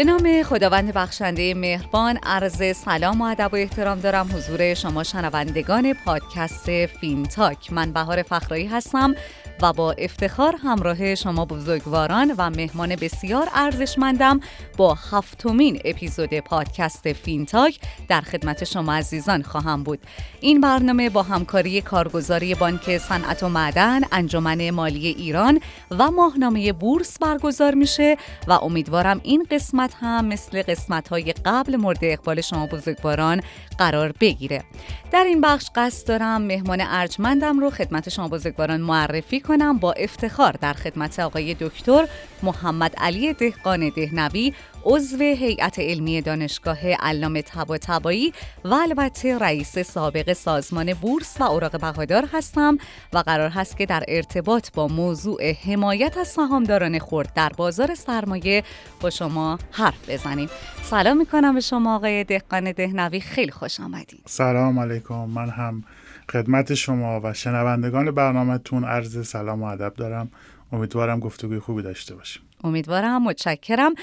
به نام خداوند بخشنده مهربان عرض سلام و ادب و احترام دارم. حضور شما شنوندگان پادکست فینتاک. من بهار فخرایی هستم. و با افتخار همراه شما بزرگواران و مهمان بسیار ارزشمندم با هفتمین اپیزود پادکست فینتاک در خدمت شما عزیزان خواهم بود. این برنامه با همکاری کارگزاری بانک صنعت و معدن انجمن مالی ایران و ماهنامه بورس برگزار میشه و امیدوارم این قسمت هم مثل قسمت های قبل مورد اقبال شما بزرگواران قرار بگیره. در این بخش قصد دارم مهمان ارجمندم رو خدمت شما بزرگواران معرفی کنم با افتخار در خدمت آقای دکتر محمد علی دهقان دهنوی عضو هیئت علمی دانشگاه علامه طباطبایی و البته رئیس سابق سازمان بورس و اوراق بهادار هستم و قرار هست که در ارتباط با موضوع حمایت از سهامداران خرد در بازار سرمایه با شما حرف بزنیم. سلام می‌کنم به شما آقای دهقان دهنوی خیلی خوش آمدید. سلام علیکم من هم خدمت شما و شنوندگان برنامهتون عرض سلام و ادب دارم. امیدوارم گفتگوی خوبی داشته باشیم. امیدوارم متشکرم.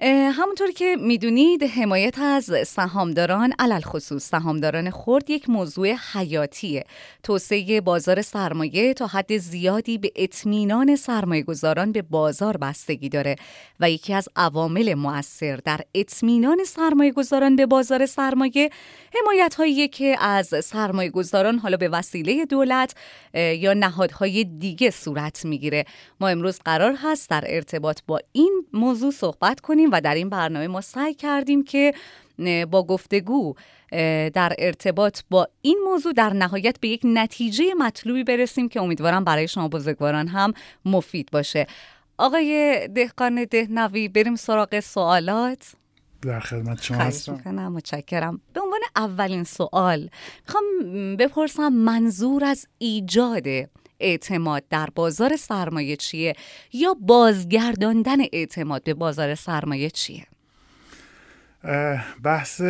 همونطور که می‌دونید حمایت از سهامداران علل خصوص سهامداران خرد یک موضوع حیاتیه. توسعه بازار سرمایه تا حد زیادی به اطمینان سرمایه گذاران به بازار بستگی داره و یکی از عوامل مؤثر در اطمینان سرمایه گذاران به بازار سرمایه حمایت هایی که از سرمایه گذاران حالا به وسیله دولت یا نهادهای دیگه صورت می‌گیره. ما امروز قرار هست در ارتباط با این موضوع صحبت کنیم. و در این برنامه ما سعی کردیم که با گفتگو در ارتباط با این موضوع در نهایت به یک نتیجه مطلوبی برسیم که امیدوارم برای شما بزرگواران هم مفید باشه. آقای دهقان دهنوی بریم سراغ سوالات. در خدمت شما هستم. متشکرم. به عنوان اولین سوال می‌خوام بپرسم منظور از ایجاد اعتماد در بازار سرمایه چیه یا بازگرداندن اعتماد به بازار سرمایه چیه؟ بحث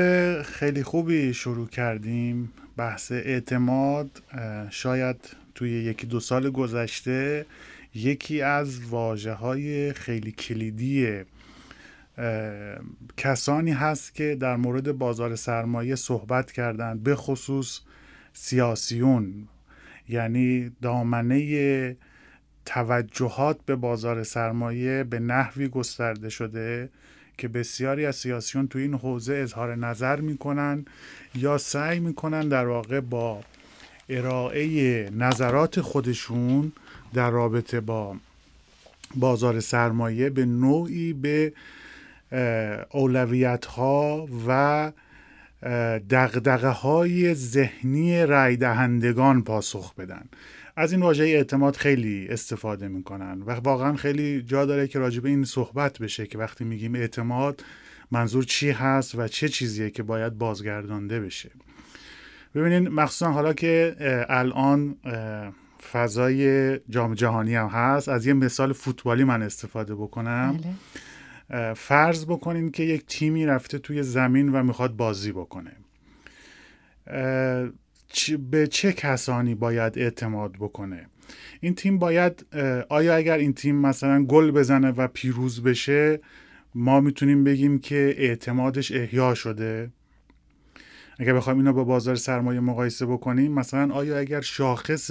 خیلی خوبی شروع کردیم. بحث اعتماد شاید توی یکی دو سال گذشته یکی از واجه های خیلی کلیدی کسانی هست که در مورد بازار سرمایه صحبت کردند به خصوص سیاسیون. یعنی دامنه توجهات به بازار سرمایه به نحوی گسترده شده که بسیاری از سیاسیون تو این حوزه اظهار نظر می‌کنن یا سعی می‌کنن در واقع با ارائه نظرات خودشون در رابطه با بازار سرمایه به نوعی به اولویت ها و دقدقه های ذهنی رای دهندگان پاسخ بدن. از این واژه اعتماد خیلی استفاده می‌کنن و واقعا خیلی جا داره که راجب این صحبت بشه که وقتی میگیم اعتماد منظور چی هست و چه چیزیه که باید بازگردانده بشه. ببینین مخصوصا حالا که الان فضای جام جهانی هم هست از یه مثال فوتبالی من استفاده بکنم. بله. فرض بکنین که یک تیمی رفته توی زمین و می‌خواد بازی بکنه. به چه کسانی باید اعتماد بکنه؟ این تیم باید آیا اگر این تیم مثلا گل بزنه و پیروز بشه ما می‌تونیم بگیم که اعتمادش احیا شده؟ اگر بخوایم اینو با بازار سرمایه مقایسه بکنیم مثلا آیا اگر شاخص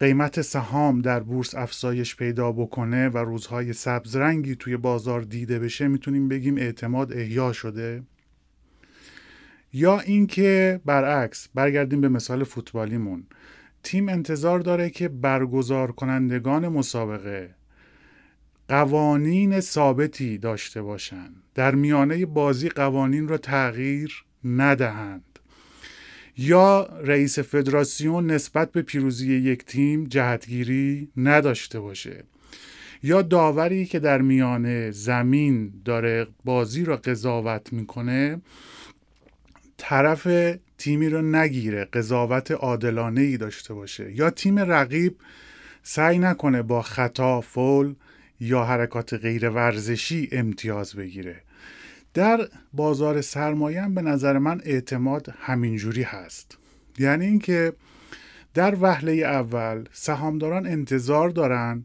قیمت سهام در بورس افزایش پیدا بکنه و روزهای سبز رنگی توی بازار دیده بشه می‌تونیم بگیم اعتماد احیا شده. یا اینکه برعکس برگردیم به مثال فوتبالیمون. تیم انتظار داره که برگزار کنندگان مسابقه قوانین ثابتی داشته باشند در میانه بازی قوانین را تغییر ندهند. یا رئیس فدراسیون نسبت به پیروزی یک تیم جهتگیری نداشته باشه. یا داوری که در میان زمین داره بازی را قضاوت می‌کنه طرف تیمی رو نگیره قضاوت عادلانه ای داشته باشه. یا تیم رقیب سعی نکنه با خطا فول یا حرکات غیر ورزشی امتیاز بگیره. در بازار سرمایه هم به نظر من اعتماد همینجوری هست. یعنی اینکه در وهله اول سهامداران انتظار دارن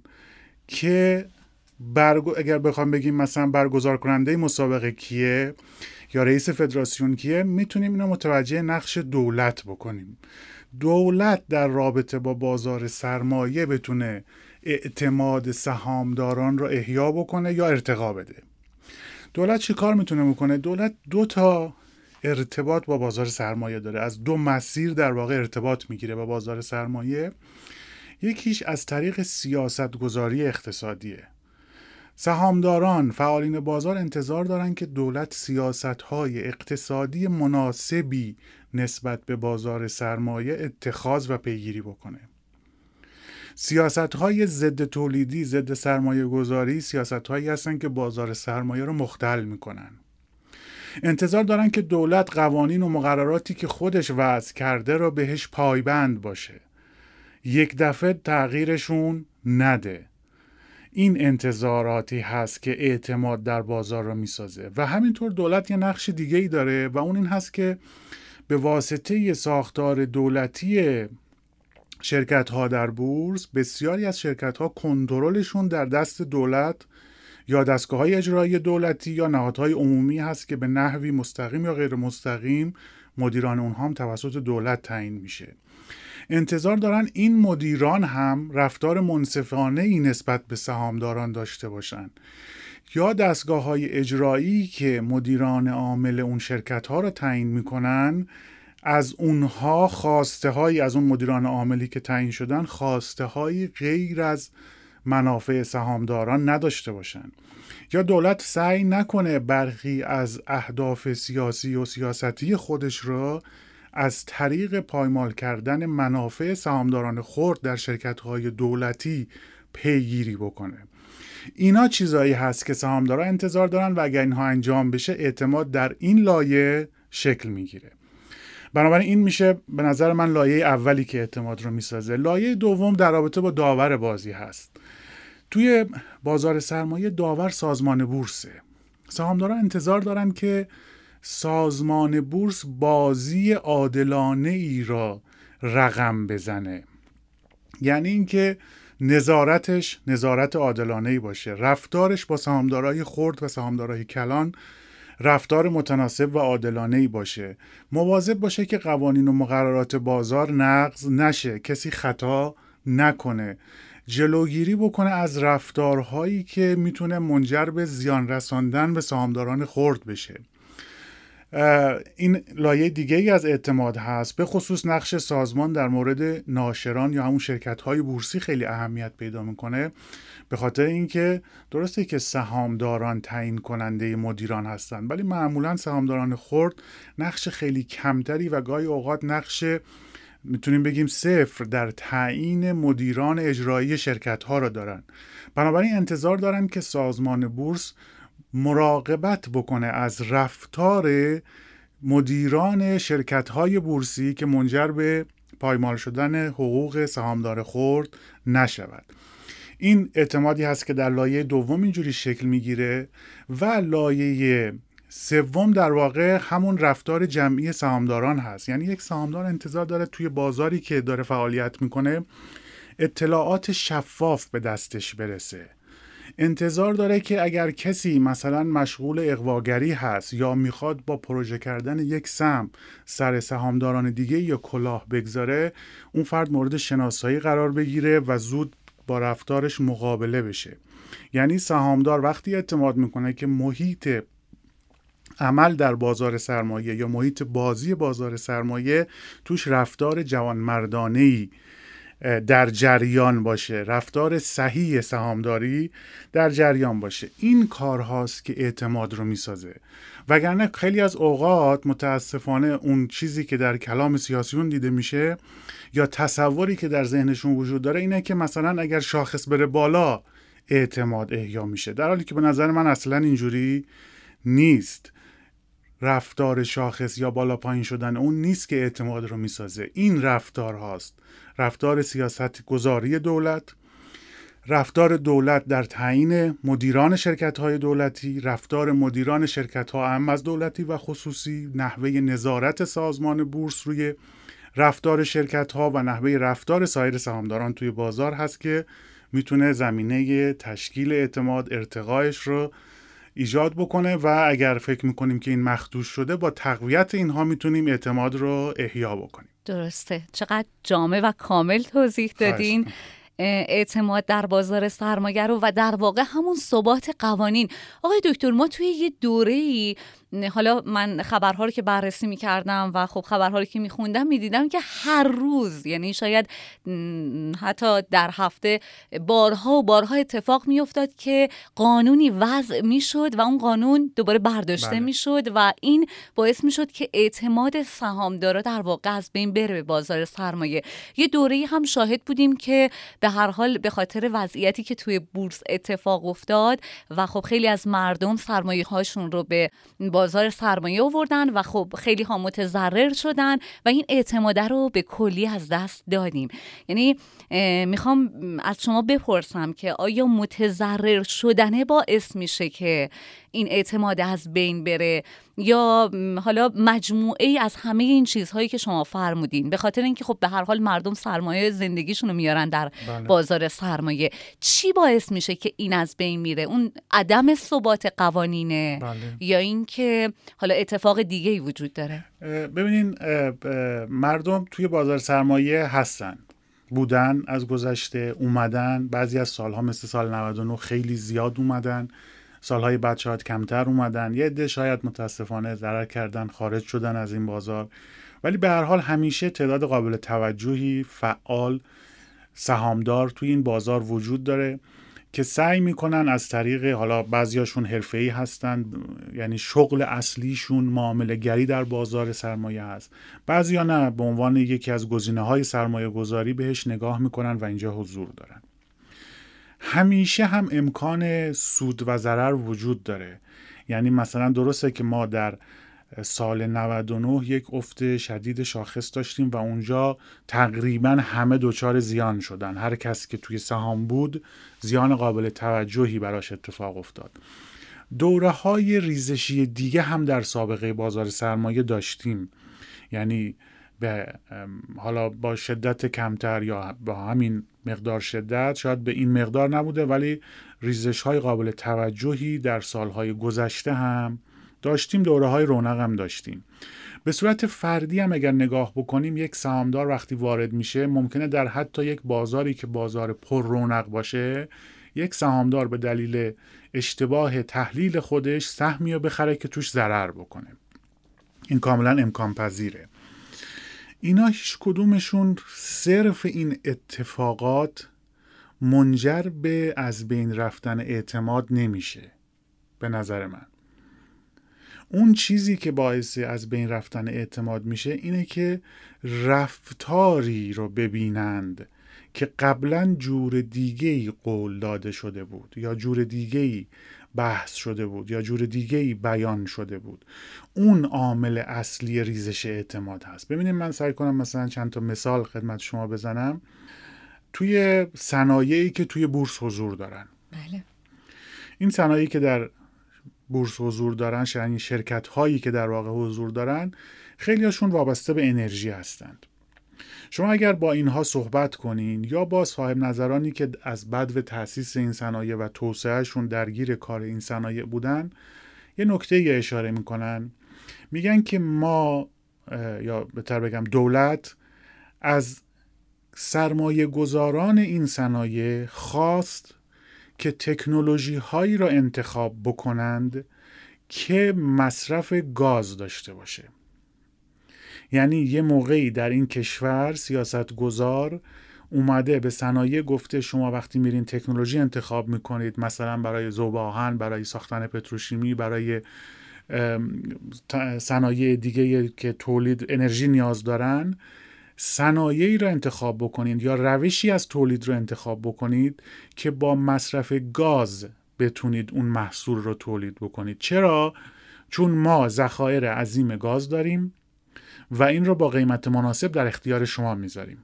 که برگ... اگر بخوام بگیم مثلا برگزار کننده مسابقه کیه یا رئیس فدراسیون کیه می‌تونیم اینو متوجه نقش دولت بکنیم. دولت در رابطه با بازار سرمایه بتونه اعتماد سهامداران را احیا بکنه یا ارتقا بده. دولت چی کار می‌تونه بکنه؟ دولت دو تا ارتباط با بازار سرمایه داره. از دو مسیر در واقع ارتباط می‌گیره با بازار سرمایه. یکیش از طریق سیاست گذاری اقتصادیه. سهامداران فعالین بازار انتظار دارند که دولت سیاست های اقتصادی مناسبی نسبت به بازار سرمایه اتخاذ و پیگیری بکنه. سیاست های ضد تولیدی ضد سرمایه گذاری سیاست هایی هستند که بازار سرمایه رو مختل می‌کنن. انتظار دارن که دولت قوانین و مقرراتی که خودش وضع کرده را بهش پایبند باشه. یک دفعه تغییرشون نده. این انتظاراتی هست که اعتماد در بازار را می‌سازه و همینطور دولت یه نقش دیگه ای داره و اون این هست که به واسطه ساختار دولتی شرکت ها در بورس بسیاری از شرکت ها کنترلشون در دست دولت یا دستگاه های اجرایی دولتی یا نهادهای عمومی هست که به نحوی مستقیم یا غیر مستقیم مدیران اونها هم توسط دولت تعیین میشه. انتظار دارن این مدیران هم رفتار منصفانه ای نسبت به سهامداران داشته باشند یا دستگاه های اجرایی که مدیران عامل اون شرکت ها رو تعیین می‌کنن از اونها خواسته هایی از اون مدیران عاملی که تعیین شدن خواسته هایی غیر از منافع سهامداران نداشته باشند یا دولت سعی نکنه برخی از اهداف سیاسی و سیاستی خودش را از طریق پایمال کردن منافع سهامداران خرد در شرکت های دولتی پیگیری بکنه. اینا چیزایی هست که سهامدارا انتظار دارن و اگر اینها انجام بشه اعتماد در این لایه شکل می‌گیره. بنابراین این میشه به نظر من لایه اولی که اعتماد رو می‌سازه. لایه دوم در رابطه با داور بازی هست. توی بازار سرمایه داور سازمان بورسه سهامداران انتظار دارن که سازمان بورس بازی عادلانه ای را رقم بزنه. یعنی اینکه نظارتش نظارت عادلانه ای باشه. رفتارش با سهامدارای خرد و سهامدارای کلان رفتار متناسب و عادلانه ای باشه. مواظب باشه که قوانین و مقررات بازار نقض نشه. کسی خطا نکنه. جلوگیری بکنه از رفتارهایی که می‌تونه منجر به زیان رساندن به سهامداران خرد بشه. این لایه دیگه ای از اعتماد هست. به خصوص نقش سازمان در مورد ناشران یا همون شرکت های بورسی خیلی اهمیت پیدا می‌کنه. به خاطر اینکه درسته که سهامداران تعیین کننده مدیران هستند ولی معمولا سهامداران خرد نقش خیلی کمتری و گاهی اوقات نقش می‌تونیم بگیم صفر در تعیین مدیران اجرایی شرکت ها را دارن. بنابراین انتظار دارن که سازمان بورس مراقبت بکنه از رفتار مدیران شرکت های بورسی که منجر به پایمال شدن حقوق سهامدار خرد نشود. این اعتمادی هست که در لایه دوم اینجوری شکل می‌گیره و لایه سوم در واقع همون رفتار جمعی سهامداران هست. یعنی یک سهامدار انتظار داره توی بازاری که داره فعالیت می‌کنه اطلاعات شفاف به دستش برسه. انتظار داره که اگر کسی مثلا مشغول اقواگری هست یا می‌خواد با پروژه کردن یک سم سر سهامداران دیگه یا کلاه بگذاره اون فرد مورد شناسایی قرار بگیره و زود با رفتارش مقابله بشه. یعنی سهامدار وقتی اعتماد می‌کنه که محیط عمل در بازار سرمایه یا محیط بازی بازار سرمایه توش رفتار جوانمردانه ای در جریان باشه. رفتار صحیح سهامداری در جریان باشه. این کار هاست که اعتماد رو می‌سازه. وگرنه خیلی از اوقات متاسفانه اون چیزی که در کلام سیاسیون دیده میشه یا تصوری که در ذهنشون وجود داره اینه که مثلا اگر شاخص بره بالا اعتماد احیا میشه. در حالی که به نظر من اصلا اینجوری نیست. رفتار شاخص یا بالا پایین شدن اون نیست که اعتماد رو می‌سازه. این رفتار هاست رفتار سیاست گذاری دولت رفتار دولت در تعیین مدیران شرکت های دولتی رفتار مدیران شرکت ها هم از دولتی و خصوصی نحوه نظارت سازمان بورس روی رفتار شرکت ها و نحوه رفتار سایر سهامداران توی بازار هست که می‌تونه زمینه تشکیل اعتماد ارتقایش رو ایجاد بکنه و اگر فکر می‌کنیم که این مخدوش شده با تقویت اینها می‌تونیم اعتماد رو احیا بکنیم. درسته. چقدر جامع و کامل توضیح دادین. اعتماد در بازار سرمایه رو و در واقع همون ثبات قوانین. آقای دکتر ما توی یه دوره ای حالا من خبرها رو که بررسی می‌کردم و خب خبرها رو که میخوندم می‌دیدم که هر روز یعنی شاید حتی در هفته بارها و بارها اتفاق میافتاد که قانونی وضع می‌شد و اون قانون دوباره برداشته بله. می‌شد و این باعث می‌شد که اعتماد سهامدارا در واقع از بین بره به بازار سرمایه یه دوره هم شاهد بودیم که به هر حال به خاطر وضعیتی که توی بورس اتفاق افتاد و خب خیلی از مردم سرمایه هاشون رو به بازار سرمایه آوردن و خب خیلی ها متضرر شدن و این اعتماده رو به کلی از دست دادیم یعنی می‌خوام از شما بپرسم که آیا متضرر شدنه باعث میشه که این اعتماد از بین بره یا حالا مجموعه ای از همه این چیزهایی که شما فرمودین به خاطر اینکه خب به هر حال مردم سرمایه زندگیشون رو میارن در بله. بازار سرمایه چی باعث میشه که این از بین میره اون عدم ثبات قوانینه بله. یا اینکه حالا اتفاق دیگه ای وجود داره؟ ببینین مردم توی بازار سرمایه هستن. بودن از گذشته اومدن. بعضی از سالها مثل سال 99 خیلی زیاد اومدن. سالهای بعد شاید کمتر اومدن. یه عده شاید متاسفانه ضرر کردن خارج شدن از این بازار. ولی به هر حال همیشه تعداد قابل توجهی فعال سهامدار توی این بازار وجود داره. که سعی می‌کنن از طریق حالا بعضیاشون حرفه‌ای هستن یعنی شغل اصلیشون معامله گری در بازار سرمایه هست. بعضیا نه به عنوان یکی از گزینه های سرمایه گذاری بهش نگاه می‌کنن و اینجا حضور دارن. همیشه هم امکان سود و ضرر وجود داره. یعنی مثلا درسته که ما در سال 99 یک افت شدید شاخص داشتیم و اونجا تقریبا همه دچار زیان شدن. هر کسی که توی سهام بود زیان قابل توجهی براش اتفاق افتاد. دوره های ریزشی دیگه هم در سابقه بازار سرمایه داشتیم. یعنی به حالا با شدت کمتر یا با همین مقدار شدت شاید به این مقدار نبوده ولی ریزش های قابل توجهی در سالهای گذشته هم داشتیم دوره های رونق هم داشتیم. به صورت فردی هم اگر نگاه بکنیم یک سهامدار وقتی وارد میشه ممکنه در حتی یک بازاری که بازار پر رونق باشه یک سهامدار به دلیل اشتباه تحلیل خودش سهمی رو بخره که توش ضرر بکنه. این کاملا امکان پذیره اینا هیچ کدومشون صرف این اتفاقات منجر به از بین رفتن اعتماد نمیشه. به نظر من. اون چیزی که باعث از بین رفتن اعتماد میشه اینه که رفتاری رو ببینند که قبلا جور دیگه ای قول داده شده بود یا جور دیگه ای بحث شده بود یا جور دیگه ای بیان شده بود. اون عامل اصلی ریزش اعتماد هست. ببینید من سعی کنم مثلا چند تا مثال خدمت شما بزنم. توی صنایعی که توی بورس حضور دارن. بله. این صنایعی که در بورس حضور دارن یعنی شرکت هایی که در واقع حضور دارن خیلیشون وابسته به انرژی هستند. شما اگر با اینها صحبت کنین یا با صاحب نظرانی که از بد و تاسیس این صنایع و توسعهشون درگیر کار این صنایع بودن یه نکته ای اشاره می‌کنن. میگن که ما یا بهتر بگم دولت از سرمایه گذاران این صنایع خواست که تکنولوژی هایی را انتخاب بکنند که مصرف گاز داشته باشه. یعنی یه موقعی در این کشور سیاست گذار اومده به صنایع گفته شما وقتی میرین تکنولوژی انتخاب می‌کنید مثلا برای ذوب آهن برای ساختن پتروشیمی برای صنایع دیگه که تولید انرژی نیاز دارن صنایعی را انتخاب بکنید یا روشی از تولید رو انتخاب بکنید که با مصرف گاز بتونید اون محصول رو تولید بکنید. چرا؟ چون ما ذخایر عظیم گاز داریم و این رو با قیمت مناسب در اختیار شما می‌ذاریم.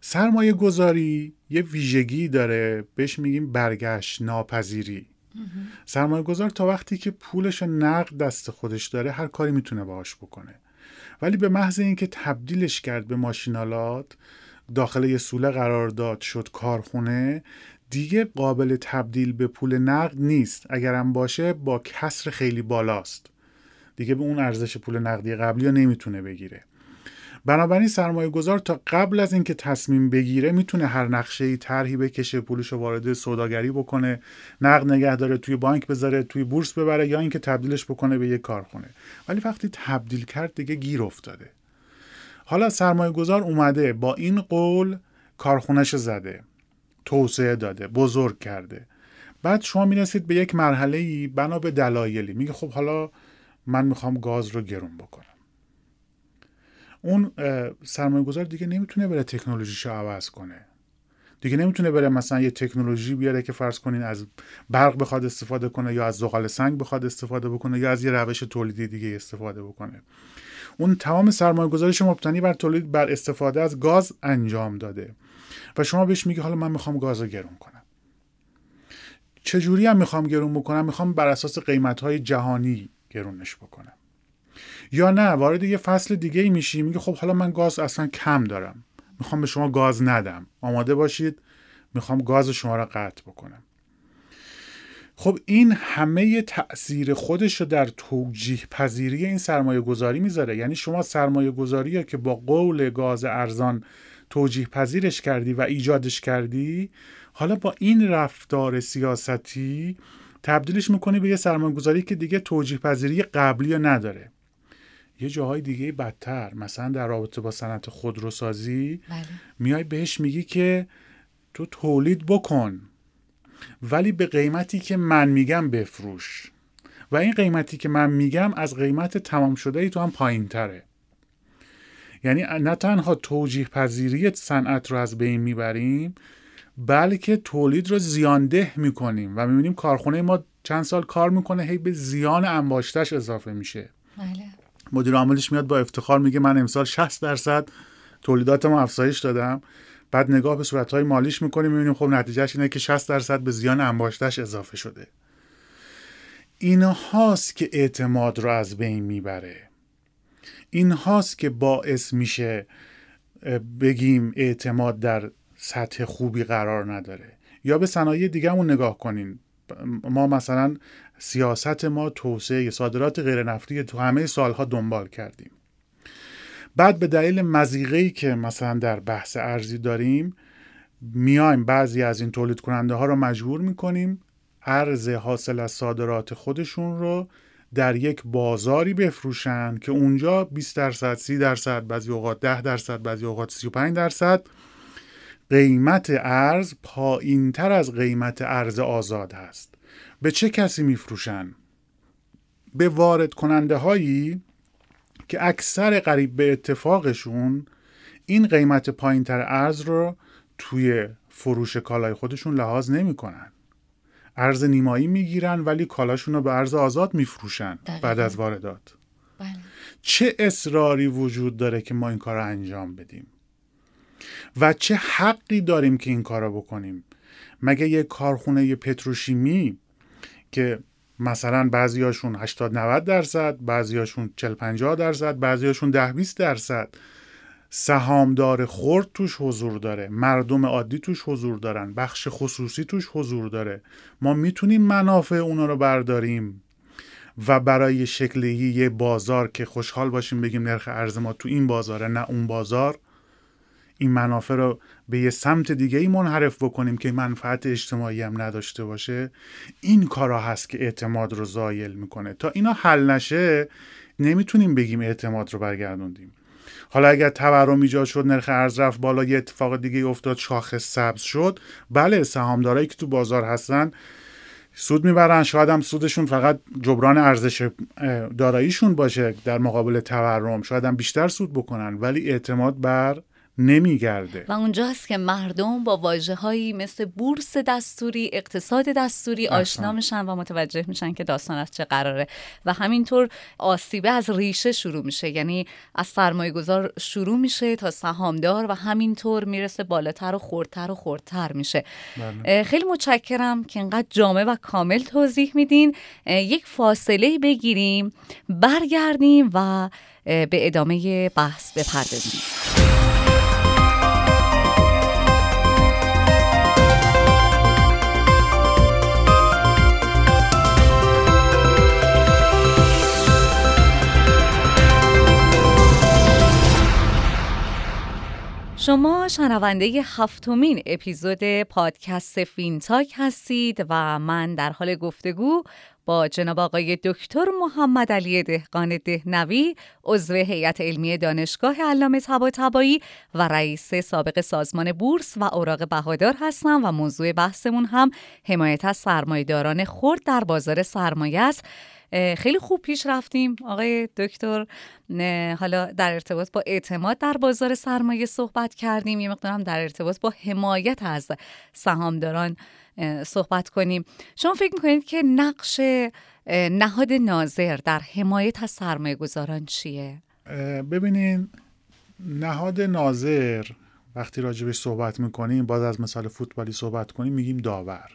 سرمایه گذاری یه ویژگی داره. بهش میگیم برگشت ناپذیری. سرمایه گذار تا وقتی که پولش نقد دست خودش داره هر کاری می‌تونه باهاش بکنه. ولی به محض اینکه تبدیلش کرد به ماشینالات داخل یه سوله قرار داد شد کارخونه دیگه قابل تبدیل به پول نقد نیست. اگرم باشه با کسر خیلی بالاست. دیگه به اون ارزش پول نقدی قبلی رو نمی‌تونه بگیره. بنابراین سرمایه گذار تا قبل از اینکه تصمیم بگیره می‌تونه هر نقشه ای طرحی بکشه پولش وارد سوداگری بکنه نقد نگه داره توی بانک بذاره توی بورس ببره یا اینکه تبدیلش بکنه به یک کارخونه. ولی وقتی تبدیل کرد دیگه گیر افتاده. حالا سرمایه گذار اومده با این قول کارخونهش زده توسعه داده بزرگ کرده. بعد شما می‌رسید به یک مرحله ای بنا به دلایلی. میگه خب حالا من می‌خوام گاز رو گرون بکنم. اون سرمایه گذار دیگه نمی‌تونه بره تکنولوژیشو عوض کنه. دیگه نمی‌تونه بره مثلا یه تکنولوژی بیاره که فرض کنین از برق بخواد استفاده کنه یا از زغال سنگ بخواد استفاده بکنه یا از یه روش تولیدی دیگه استفاده بکنه. اون تمام سرمایه گذارش مبتنی بر تولید بر استفاده از گاز انجام داده. و شما بهش میگی حالا من می‌خوام گاز رو گرون کنم. چجوری هم می‌خوام گرون بکنم؟ می‌خوام بر اساس قیمت های جهانی گرونش بکنم. یا نه وارد یه فصل دیگه ای میشی میگه خب حالا من گاز اصلا کم دارم. می‌خوام به شما گاز ندم. آماده باشید می‌خوام گاز شما را قطع بکنم. خب این همه تاثیر خودش رو در توجیه پذیری این سرمایه گذاری می‌ذاره. یعنی شما سرمایه گذاری که با قول گاز ارزان توجیه پذیرش کردی و ایجادش کردی حالا با این رفتار سیاستی تبدیلش می‌کنی به یه سرمایه گذاری که دیگه توجیه پذیری قبلی نداره. یه جاهای دیگه بدتر. مثلا در رابطه با صنعت خودروسازی بله. میای بهش میگی که تو تولید بکن ولی به قیمتی که من میگم بفروش. و این قیمتی که من میگم از قیمت تمام شده ای تو هم پایین تره یعنی نه تنها توجیه پذیری صنعت رو از بین می‌بریم بلکه تولید رو زیانده می‌کنیم. و می‌بینیم کارخونه ما چند سال کار می‌کنه هی به زیان انباشتش اضافه میشه. بله. مدیر عاملش میاد با افتخار میگه من امسال 60 درصد تولیداتمو افزایش دادم. بعد نگاه به صورتهای مالیش می‌کنیم می‌بینیم خب نتیجهش اینه که 60 درصد به زیان انباشتش اضافه شده. این هاست که اعتماد رو از بین می‌بره. این هاست که باعث میشه بگیم اعتماد در سطح خوبی قرار نداره. یا به صنایع دیگهمون نگاه کنین. ما مثلا سیاست ما توسعه صادرات غیر نفتی تو همه سالها دنبال کردیم. بعد به دلیل مزیقه که مثلا در بحث ارزی داریم میایم بعضی از این تولید کننده ها رو مجبور می‌کنیم ارز حاصل از صادرات خودشون رو در یک بازاری بفروشن که اونجا 20 درصد 30 درصد بعضی اوقات 10 درصد بعضی اوقات 35 درصد. قیمت ارز پایین تر از قیمت ارز آزاد هست. به چه کسی میفروشن؟ به وارد کننده هایی که اکثر قریب به اتفاقشون این قیمت پایین تر ارز رو توی فروش کالای خودشون لحاظ نمی‌کنن. ارز نیمایی می‌گیرن ولی کالاشون رو به ارز آزاد میفروشن بعد از واردات. بله. چه اصراری وجود داره که ما این کار رو انجام بدیم؟ و چه حقی داریم که این کار رو بکنیم؟ مگه یه کارخونه پتروشیمی که مثلا بعضیاشون 80 90 درصد بعضیاشون 40 50 درصد بعضیاشون 10 20 درصد. سهامدار خرد توش حضور داره. مردم عادی توش حضور دارن. بخش خصوصی توش حضور داره. ما می‌تونیم منافع اونا رو برداریم و برای شکلی یه بازار که خوشحال باشیم بگیم نرخ ارز ما تو این بازاره نه اون بازار. این منافع رو به یه سمت دیگه ای منحرف بکنیم که منفعت اجتماعی هم نداشته باشه این کارا هست که اعتماد رو زایل می‌کنه. تا اینا حل نشه نمی‌تونیم بگیم اعتماد رو برگردوندیم. حالا اگر تورم ایجاد شد نرخ ارز رفت بالا یه اتفاق دیگه افتاد شاخص سبز شد. بله سهامدارایی که تو بازار هستن سود می‌برن شاید هم سودشون فقط جبران ارزش داراییشون باشه در مقابل تورم. شاید هم بیشتر سود بکنن ولی اعتماد بر نمیگرده. و اونجاست که مردم با واجه هایی مثل بورس دستوری اقتصاد دستوری آشنا میشن و متوجه میشن که داستان از چه قراره. و همینطور آسیبه از ریشه شروع میشه. یعنی از سرمایه گذار شروع میشه تا سهامدار و همینطور می‌رسه بالاتر و خوردتر و خوردتر میشه. بله. خیلی متشکرم که اینقدر جامع و کامل توضیح میدین. یک فاصله بگیریم برگردیم و به ادامه بحث بپردازیم. شما شنونده هفتمین اپیزود پادکست فینتاک هستید و من در حال گفتگو با جناب آقای دکتر محمد علی دهقان دهنوی عضو هیئت علمی دانشگاه علامه طباطبایی و رئیس سابق سازمان بورس و اوراق بهادار هستم و موضوع بحثمون هم حمایت از سرمایه‌داران خرد در بازار سرمایه است. خیلی خوب پیش رفتیم. آقای دکتر حالا در ارتباط با اعتماد در بازار سرمایه صحبت کردیم. یه مقدارم در ارتباط با حمایت از سهامداران صحبت کنیم. شما فکر می‌کنید که نقش نهاد ناظر در حمایت از سرمایه گذاران چیه؟ ببینین نهاد ناظر وقتی راجبش صحبت می‌کنیم باز از مثال فوتبالی صحبت کنیم میگیم داور.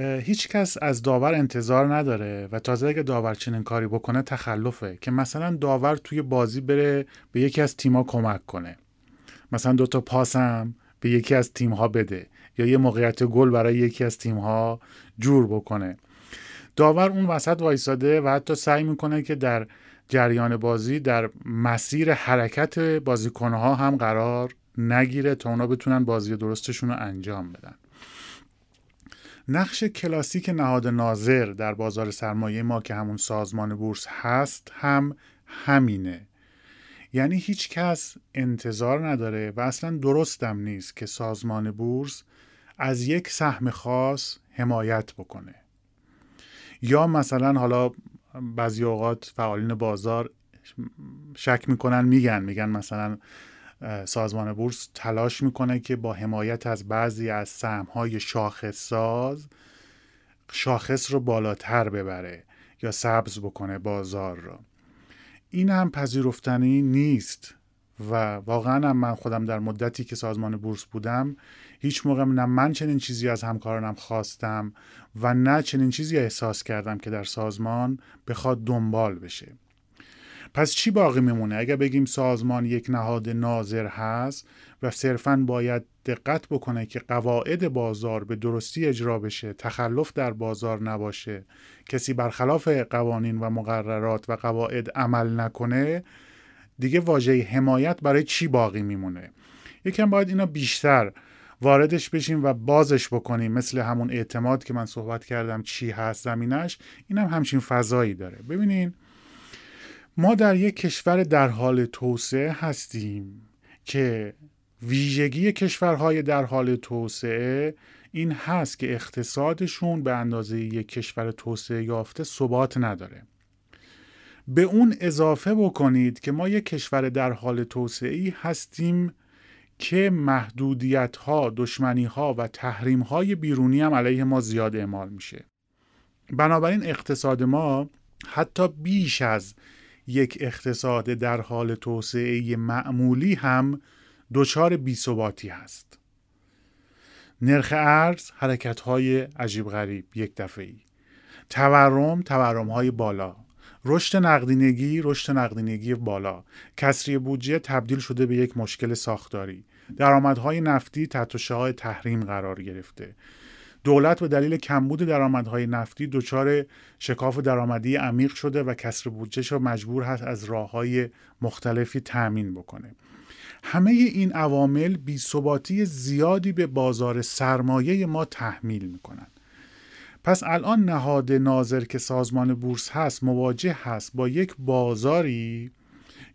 هیچ کس از داور انتظار نداره و تازه اگه داور چنین کاری بکنه تخلفه که مثلا داور توی بازی بره به یکی از تیم‌ها کمک کنه. مثلا دوتا پاسم به یکی از تیم‌ها بده یا یه موقعیت گل برای یکی از تیم‌ها جور بکنه. داور اون وسط وایساده و حتی سعی می‌کنه که در جریان بازی در مسیر حرکت بازیکنها هم قرار نگیره تا اونا بتونن بازی درستشون رو انجام بدن. نقش کلاسیک نهاد ناظر در بازار سرمایه ما که همون سازمان بورس هست هم همینه. یعنی هیچ کس انتظار نداره و اصلا درستم نیست که سازمان بورس از یک سهم خاص حمایت بکنه. یا مثلا حالا بعضی اوقات فعالین بازار شک می‌کنن میگن میگن مثلا سازمان بورس تلاش می‌کنه که با حمایت از بعضی از سهمهای شاخص ساز شاخص رو بالاتر ببره یا سبز بکنه بازار رو. این هم پذیرفتنی نیست و واقعا هم من خودم در مدتی که سازمان بورس بودم هیچ موقع نه من چنین چیزی از همکارانم خواستم و نه چنین چیزی احساس کردم که در سازمان بخواد دنبال بشه. پس چی باقی میمونه؟ اگر بگیم سازمان یک نهاد ناظر هست و صرفا باید دقت بکنه که قواعد بازار به درستی اجرا بشه تخلف در بازار نباشه کسی برخلاف قوانین و مقررات و قواعد عمل نکنه دیگه واژه حمایت برای چی باقی میمونه؟ یکم باید اینا بیشتر واردش بشیم و بازش بکنیم مثل همون اعتماد که من صحبت کردم چی هست زمینش این هم همچین فضایی داره. ببینین ما در یک کشور در حال توسعه هستیم که ویژگی کشورهای در حال توسعه این هست که اقتصادشون به اندازه یک کشور توسعه یافته ثبات نداره به اون اضافه بکنید که ما یک کشور در حال توسعه هستیم که محدودیت ها، دشمنی ها و تحریم های بیرونی هم علیه ما زیاد اعمال میشه. بنابراین اقتصاد ما حتی بیش از یک اقتصاد در حال توسعه معمولی هم دچار بیثباتی هست. نرخ ارز حرکت های عجیب غریب یک دفعی. تورم تورم های بالا رشد نقدینگی رشد نقدینگی بالا کسری بودجه تبدیل شده به یک مشکل ساختاری درآمدهای نفتی تحت های تحریم قرار گرفته دولت به دلیل کمبود درآمدهای نفتی دچار شکاف درآمدی عمیق شده و کسر بودجهش رو مجبور هست از راه های مختلفی تأمین بکنه. همه این عوامل بیثباتی زیادی به بازار سرمایه ما تحمیل می‌کنن پس الان نهاد ناظر که سازمان بورس هست مواجه هست با یک بازاری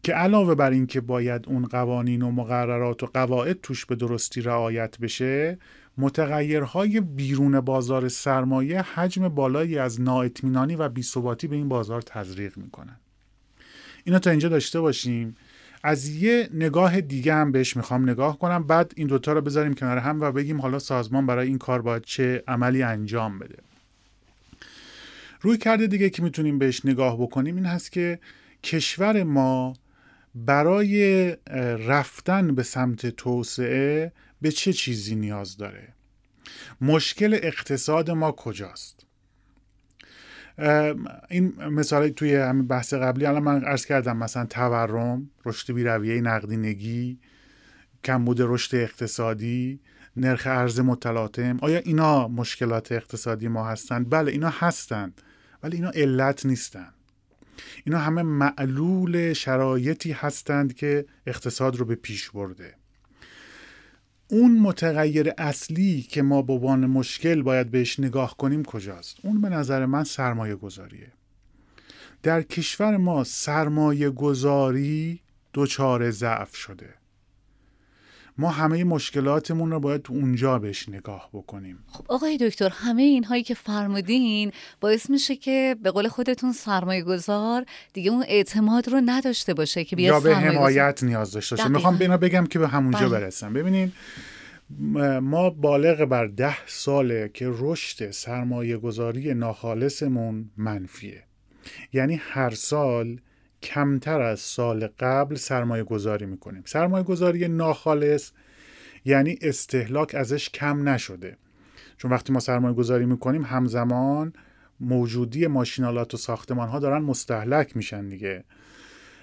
که علاوه بر اینکه باید اون قوانین و مقررات و قواعد توش به درستی رعایت بشه متغیرهای بیرون بازار سرمایه حجم بالایی از نااطمینانی و بیثباتی به این بازار تزریق می‌کنن. اینا تا اینجا داشته باشیم. از یه نگاه دیگه هم بهش می‌خوام نگاه کنم. بعد این دوتا رو بذاریم کنار هم و بگیم حالا سازمان برای این کار باید چه عملی انجام بده. روی کرده دیگه که می‌تونیم بهش نگاه بکنیم این هست که کشور ما برای رفتن به سمت توسعه به چه چیزی نیاز داره. مشکل اقتصاد ما کجاست؟ این مثال توی همین بحث قبلی الان من عرض کردم مثلا تورم رشد بیرویه نقدینگی کمبود رشد اقتصادی نرخ ارز متلاطم. آیا اینا مشکلات اقتصادی ما هستند بله اینا هستند ولی اینا علت نیستن. اینا همه معلول شرایطی هستند که اقتصاد رو به پیش برده. اون متغیر اصلی که ما به عنوان مشکل باید بهش نگاه کنیم کجاست؟ اون به نظر من سرمایه گذاریه در کشور ما سرمایه گذاری دچار ضعف شده. ما همه مشکلاتمون رو باید اونجا بهش نگاه بکنیم. خب آقای دکتر همه اینهایی که فرمودین باعث میشه که به قول خودتون سرمایه گذار دیگه اون اعتماد رو نداشته باشه که یا به حمایت نیاز داشته باشه. می‌خوام به بگم که به همونجا بله. برسم. ببینین ما بالغ بر ده ساله که رشد سرمایه گذاری ناخالصمون منفیه. یعنی هر سال کمتر از سال قبل سرمایه گذاری می‌کنیم. سرمایه گذاری ناخالص یعنی استهلاک ازش کم نشده. چون وقتی ما سرمایه گذاری می‌کنیم همزمان موجودی ماشینالات و ساختمان ها دارن مستحلک میشن دیگه.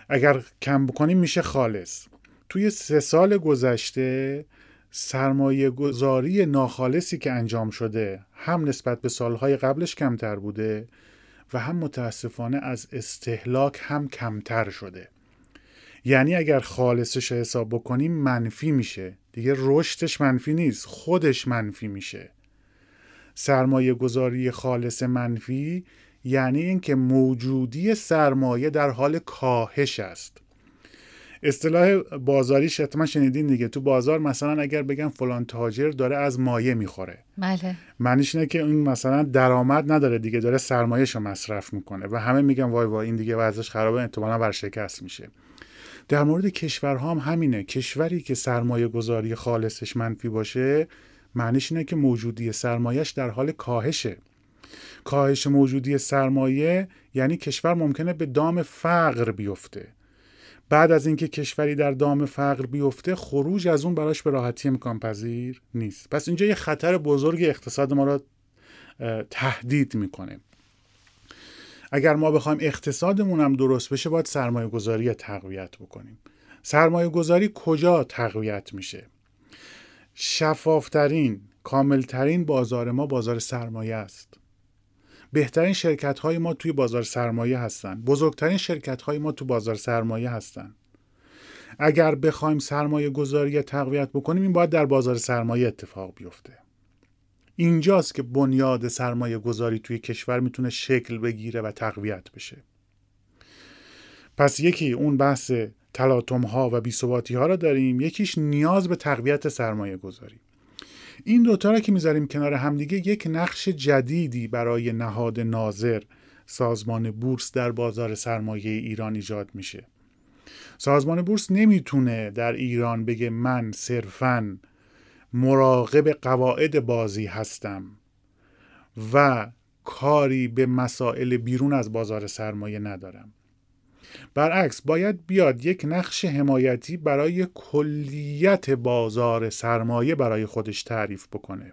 اگر کم بکنیم میشه خالص. توی سه سال گذشته سرمایه گذاری ناخالصی که انجام شده هم نسبت به سالهای قبلش کمتر بوده. و هم متاسفانه از استهلاک هم کمتر شده. یعنی اگر خالصش حساب بکنیم منفی میشه. دیگه رشدش منفی نیست خودش منفی میشه. سرمایه گذاری خالص منفی یعنی اینکه موجودی سرمایه در حال کاهش است. اصطلاح بازاریش حتما شنیدین دیگه. تو بازار مثلا اگر بگم فلان تاجر داره از مایه می‌خوره. بله. معنیش اینه که این مثلا درآمد نداره دیگه داره سرمایهش رو مصرف می‌کنه و همه میگن وای وای این دیگه وضعش خرابه احتمالا ورشکست میشه. در مورد کشورها هم همینه. کشوری که سرمایه گذاری خالصش منفی باشه معنیش اینه که موجودی سرمایهش در حال کاهشه. کاهش موجودی سرمایه یعنی کشور ممکنه به دام فقر بیفته. بعد از اینکه کشوری در دام فقر بیفته خروج از اون براش به راحتی امکان پذیر نیست. پس اینجا یه خطر بزرگ اقتصاد ما را تهدید می‌کنه. اگر ما بخوایم اقتصادمون هم درست بشه باید سرمایه گذاری تقویت بکنیم. سرمایه گذاری کجا تقویت میشه؟ شفافترین کاملترین بازار ما بازار سرمایه است. بهترین شرکت های ما توی بازار سرمایه هستن. بزرگترین شرکت های ما تو بازار سرمایه هستن. اگر بخوایم سرمایه گذاری تقویت بکنیم این باید در بازار سرمایه اتفاق بیفته. اینجاست که بنیاد سرمایه گذاری توی کشور می‌تونه شکل بگیره و تقویت بشه. پس یکی اون بحث تلاطم ها و بیثباتی ها را داریم. یکیش نیاز به تقویت سرمایه گذاری. این دوتا را که می‌ذاریم کنار همدیگه یک نقش جدیدی برای نهاد ناظر سازمان بورس در بازار سرمایه ایران ایجاد میشه. سازمان بورس نمی‌تونه در ایران بگه من صرفا مراقب قواعد بازی هستم و کاری به مسائل بیرون از بازار سرمایه ندارم. برعکس باید بیاد یک نقش حمایتی برای کلیت بازار سرمایه برای خودش تعریف بکنه.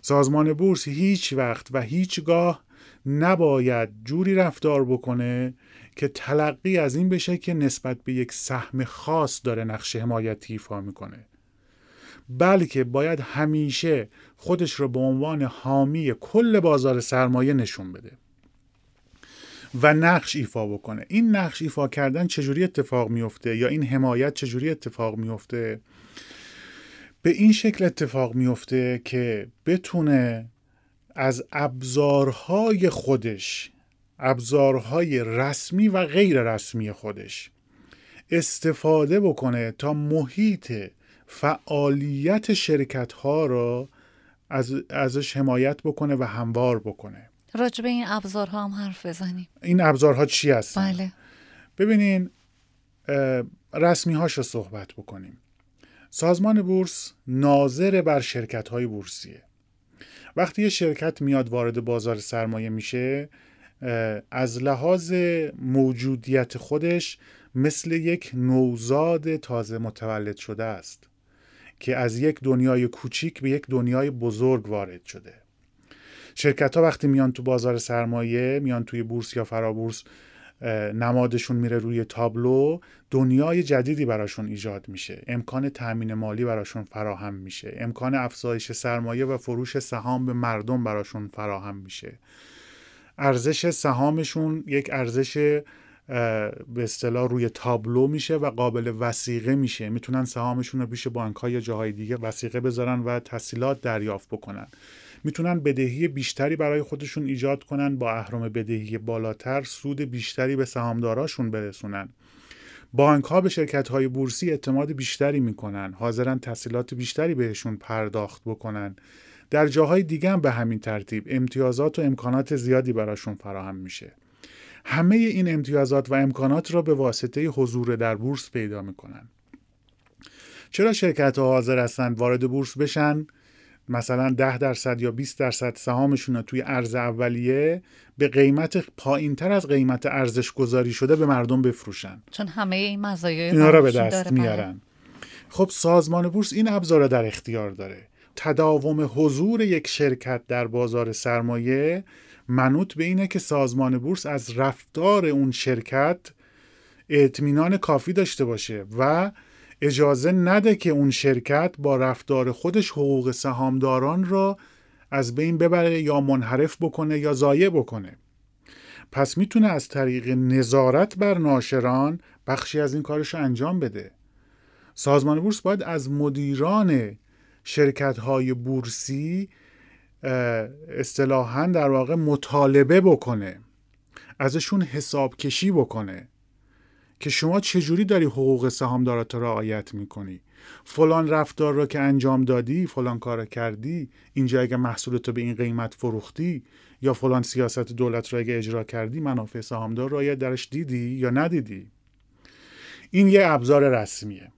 سازمان بورس هیچ وقت و هیچگاه نباید جوری رفتار بکنه که تلقی از این بشه که نسبت به یک سهم خاص داره نقش حمایتی ایفا می‌کنه. بلکه باید همیشه خودش رو به عنوان حامی کل بازار سرمایه نشون بده. و نقش ایفا بکنه. این نقش ایفا کردن چجوری اتفاق میفته؟ یا این حمایت چجوری اتفاق میفته؟ به این شکل اتفاق میفته که بتونه از ابزارهای خودش ابزارهای رسمی و غیر رسمی خودش استفاده بکنه تا محیط فعالیت شرکت ها را از ازش حمایت بکنه و هموار بکنه. راجع به این ابزارها هم حرف بزنیم. این ابزارها چی هستن؟ بله. ببینین رسمی هاش رو صحبت بکنیم. سازمان بورس ناظر بر شرکت های بورسیه. وقتی یه شرکت میاد وارد بازار سرمایه میشه از لحاظ موجودیت خودش مثل یک نوزاد تازه متولد شده است که از یک دنیای کوچیک به یک دنیای بزرگ وارد شده. شرکت ها وقتی میان تو بازار سرمایه میان توی بورس یا فرابورس نمادشون میره روی تابلو دنیای جدیدی براشون ایجاد میشه. امکان تأمین مالی براشون فراهم میشه. امکان افزایش سرمایه و فروش سهام به مردم براشون فراهم میشه. ارزش سهامشون یک ارزش به اصطلاح روی تابلو میشه و قابل وسیقه میشه. می‌تونن سهامشون رو پیش بانک های جاهای دیگه وسیقه بذارن و تحصیلات دریافت بکنن. می‌تونن بدهی بیشتری برای خودشون ایجاد کنن با اهرم بدهی بالاتر سود بیشتری به سهامداراشون برسونن. بانک ها به شرکت های بورسی اعتماد بیشتری می‌کنن. حاضرن تحصیلات بیشتری بهشون پرداخت بکنن. در جاهای دیگه هم به همین ترتیب امتیازات و امکانات زیادی براشون فراهم میشه. همه این امتیازات و امکانات را به واسطه حضور در بورس پیدا می‌کنن. چرا شرکت ها حاضر هستند وارد بورس بشن؟ مثلا 10 درصد یا 20 درصد سهامشون رو توی ارز اولیه به قیمت پایین تر از قیمت ارزش گذاری شده به مردم بفروشن. چون همه این مزایای اینا را به دست بله. میارن. خب سازمان بورس این ابزار در اختیار داره. تداوم حضور یک شرکت در بازار سرمایه منوط به اینه که سازمان بورس از رفتار اون شرکت اطمینان کافی داشته باشه و اجازه نده که اون شرکت با رفتار خودش حقوق سهامداران را از بین ببره یا منحرف بکنه یا ضایع بکنه. پس می‌تونه از طریق نظارت بر ناشران بخشی از این کارش انجام بده. سازمان بورس باید از مدیران شرکت های بورسی اصطلاحا در واقع مطالبه بکنه ازشون حساب کشی بکنه. که شما چجوری داری حقوق سهامدارات رو رعایت می‌کنی؟ فلان رفتار رو که انجام دادی فلان کار کردی اینجا اگه محصولتو به این قیمت فروختی یا فلان سیاست دولت رو اگه اجرا کردی منافع سهامدار رعایت درش دیدی یا ندیدی؟ این یه ابزار رسمیه.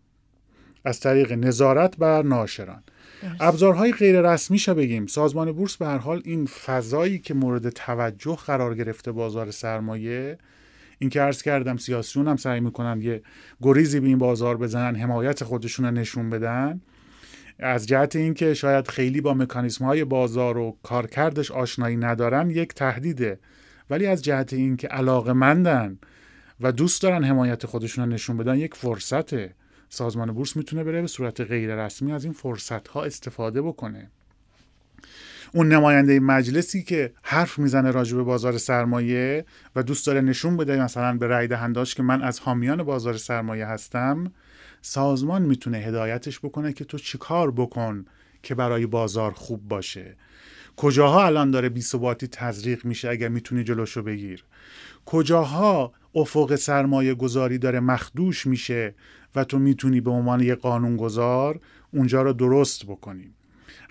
از طریق نظارت بر ناشران. ابزارهای غیر رسمی شا بگیم. سازمان بورس به هر حال این فضایی که مورد توجه قرار گرفته بازار سرمایه این که عرض کردم سیاسیون هم سعی می‌کنن یه گریزی به این بازار بزنن حمایت خودشون رو نشون بدن. از جهت اینکه شاید خیلی با مکانیسم های بازار و کارکردش آشنایی ندارن یک تهدیده. ولی از جهت اینکه علاقه مندن و دوست دارن حمایت خودشون رو نشون بدن یک فرصته. سازمان بورس می‌تونه بره به صورت غیر رسمی از این فرصت ها استفاده بکنه. اون نماینده مجلسی که حرف می‌زنه راجع به بازار سرمایه و دوست داره نشون بده مثلا به رای دهنداش که من از حامیان بازار سرمایه هستم سازمان می‌تونه هدایتش بکنه که تو چیکار بکن که برای بازار خوب باشه. کجاها الان داره بیثباتی تزریق میشه اگر می‌تونی جلوشو بگیر؟ کجاها افق سرمایه گذاری داره مخدوش میشه و تو می‌تونی به عنوان یه قانونگذار اونجا رو درست بکنی؟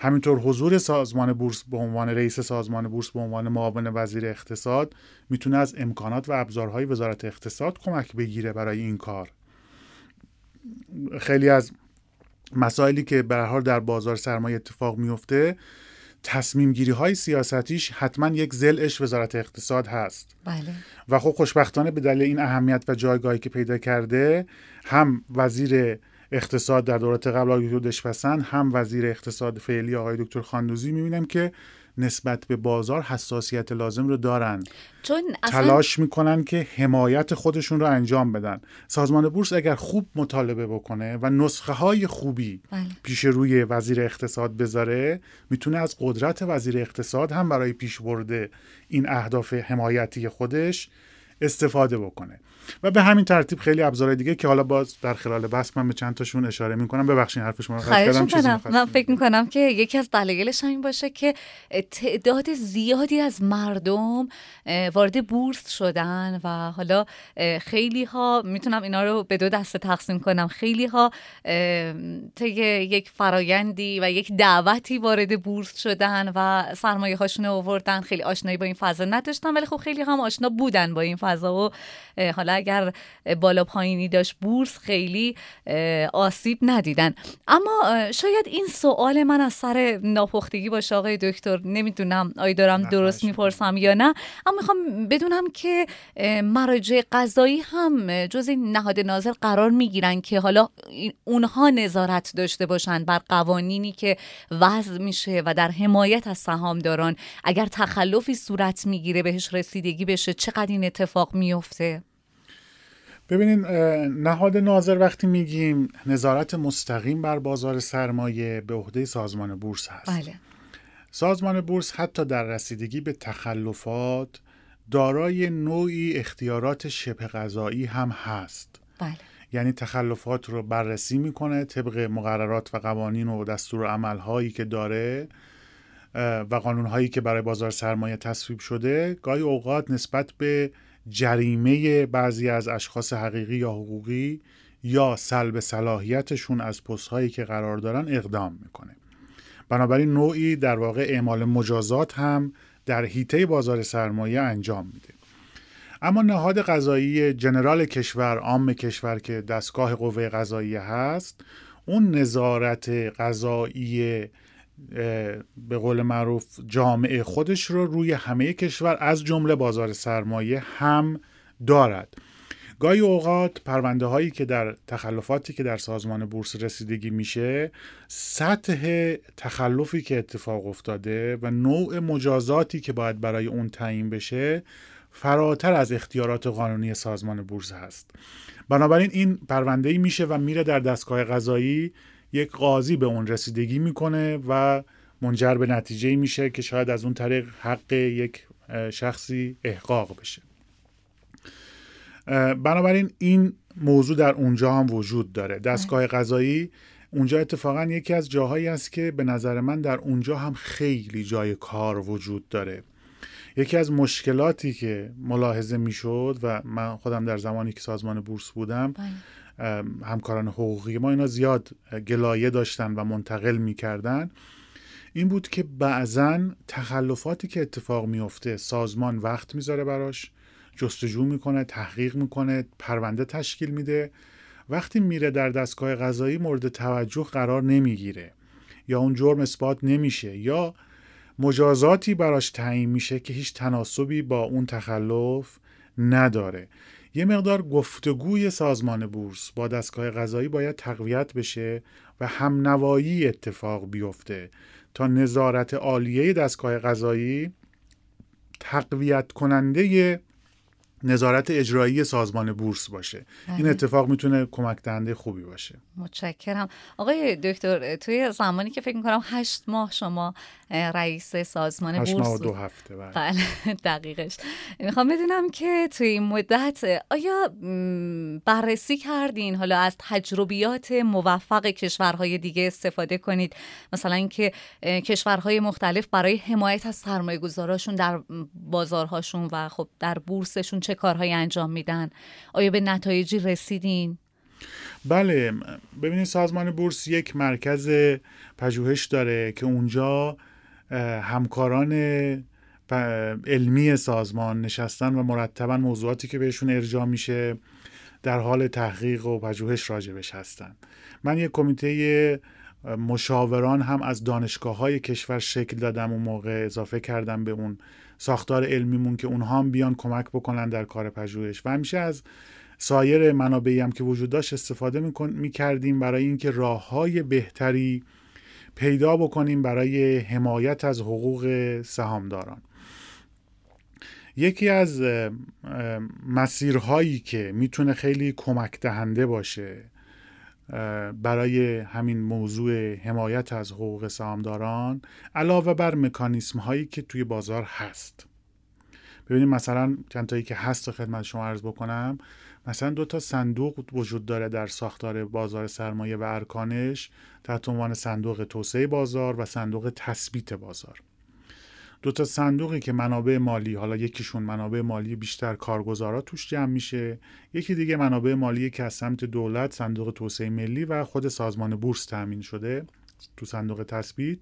همینطور حضور سازمان بورس به عنوان رئیس سازمان بورس به عنوان معاون وزیر اقتصاد می‌تونه از امکانات و ابزارهای وزارت اقتصاد کمک بگیره برای این کار خیلی از مسائلی که به حال در بازار سرمایه اتفاق میفته تصمیم گیری های سیاستیش حتما یک زلش وزارت اقتصاد هست بله. و خب خوشبختانه به دلیل این اهمیت و جایگاهی که پیدا کرده هم وزیر اقتصاد در دولت قبل آقای دکتر دشپسند هم وزیر اقتصاد فعلی آقای دکتر خاندوزی. می‌بینم که نسبت به بازار حساسیت لازم رو دارن. چون تلاش می‌کنن که حمایت خودشون رو انجام بدن. سازمان بورس اگر خوب مطالبه بکنه و نسخه های خوبی بله. پیش روی وزیر اقتصاد بذاره می‌تونه از قدرت وزیر اقتصاد هم برای پیش برده این اهداف حمایتی خودش استفاده بکنه. و به همین ترتیب خیلی ابزار دیگه که حالا باز در خلال بحث من به چند تاشون اشاره می‌کنم. ببخشید حرفش رو کردم من فکر می‌کنم که یکی از دلایلش همین باشه که تعداد زیادی از مردم وارد بورس شدن و حالا خیلی ها می‌تونم اینا رو به دو دسته تقسیم کنم. خیلی ها طی یک فرایندی و یک دعوتی وارد بورس شدن و سرمایه هاشون رو آوردن. خیلی آشنایی با این فضا نداشتن ولی خب خیلی هم آشنا بودن با این فضا و حالا اگر بالا پایینی داشت بورس خیلی آسیب ندیدن. اما شاید این سوال من از سر ناپختگی باشه آقای دکتر. نمی‌دونم آیا دارم درست می‌پرسم یا نه؟ اما می‌خوام بدونم که مراجع قضایی هم جز این نهاد ناظر قرار می‌گیرن که حالا اونها نظارت داشته باشن بر قوانینی که وضع میشه و در حمایت از سهامداران. اگر تخلفی صورت می‌گیره بهش رسیدگی بشه چقدر این اتفاق میفته ببینین نهاد ناظر وقتی میگیم نظارت مستقیم بر بازار سرمایه به عهده سازمان بورس هست. بله. سازمان بورس حتی در رسیدگی به تخلفات دارای نوعی اختیارات شبه قضایی هم هست. بله. یعنی تخلفات رو بررسی می‌کنه طبق مقررات و قوانین و دستور عملهایی که داره و قانونهایی که برای بازار سرمایه تصویب شده گاهی اوقات نسبت به جریمه بعضی از اشخاص حقیقی یا حقوقی یا سلب صلاحیتشون از پست هایی که قرار دارن اقدام می‌کنه. بنابراین نوعی در واقع اعمال مجازات هم در حیطه بازار سرمایه انجام میده. اما نهاد قضایی جنرال کشور عام کشور که دستگاه قوه قضایی هست اون نظارت قضایی به قول معروف جامعه خودش رو روی همه کشور از جمله بازار سرمایه هم دارد. گاهی اوقات پرونده هایی که در تخلفاتی که در سازمان بورس رسیدگی میشه سطح تخلفی که اتفاق افتاده و نوع مجازاتی که باید برای اون تعیین بشه فراتر از اختیارات قانونی سازمان بورس هست. بنابراین این پرونده ای میشه و میره در دستگاه قضایی یک قاضی به اون رسیدگی می‌کنه و منجر به نتیجه میشه که شاید از اون طریق حق یک شخصی احقاق بشه. بنابراین این موضوع در اونجا هم وجود داره. دستگاه قضایی اونجا اتفاقا یکی از جاهایی است که به نظر من در اونجا هم خیلی جای کار وجود داره. یکی از مشکلاتی که ملاحظه می‌شد و من خودم در زمانی که سازمان بورس بودم بله. همکاران حقوقی ما اینا زیاد گلایه داشتن و منتقل می‌کردن. این بود که بعضا تخلفاتی که اتفاق میفته سازمان وقت می‌ذاره براش جستجو می‌کنه تحقیق می‌کنه پرونده تشکیل میده. وقتی میره در دستگاه قضایی مورد توجه قرار نمی‌گیره. یا اون جرم اثبات نمیشه یا مجازاتی براش تعیین میشه که هیچ تناسبی با اون تخلف نداره. یه مقدار گفتگوی سازمان بورس با دستگاه قضایی باید تقویت بشه و همنوایی اتفاق بیفته تا نظارت عالیه دستگاه قضایی تقویت کننده نظارت اجرایی سازمان بورس باشه. این. اتفاق می‌تونه کمک دهنده خوبی باشه. متشکرم. آقای دکتر توی زمانی که فکر می‌کنم هشت ماه شما رئیس سازمان هشت بورس ماه و دو هفته بله, بله، دقیقش. می‌خوام بدونم که توی این مدت آیا بررسی کردین؟ حالا از تجربیات موفق کشورهای دیگه استفاده کنید. مثلا اینکه کشورهای مختلف برای حمایت از سرمایه گذاراشون در بازارهاشون و خب در بورسشون چه کارهایی انجام میدن؟ آیا به نتایجی رسیدین؟ بله ببینید سازمان بورس یک مرکز پژوهش داره که اونجا همکاران علمی سازمان نشستن و مرتبا موضوعاتی که بهشون ارجاع میشه در حال تحقیق و پژوهش راجبش هستن. من یک کمیته مشاوران هم از دانشگاه های کشور شکل دادم و موقع اضافه کردم به اون ساختار علمیمون که اونها هم بیان کمک بکنن در کار پژوهش. و همیشه از سایر منابعی هم که وجود داشت استفاده می‌کردیم برای اینکه راه های بهتری پیدا بکنیم برای حمایت از حقوق سهامداران. یکی از مسیرهایی که می‌تونه خیلی کمک دهنده باشه برای همین موضوع حمایت از حقوق سهامداران علاوه بر مکانیسم هایی که توی بازار هست. ببینیم مثلا چند تایی که هست خدمت شما عرض بکنم مثلا دو تا صندوق وجود داره در ساختار بازار سرمایه و ارکانش تحت عنوان صندوق توسعه بازار و صندوق تثبیت بازار. دو تا صندوقی که منابع مالی حالا یکیشون منابع مالی بیشتر کارگزارا توش جمع میشه. یکی دیگه منابع مالی که از سمت دولت صندوق توسعه ملی و خود سازمان بورس تامین شده تو صندوق تثبیت.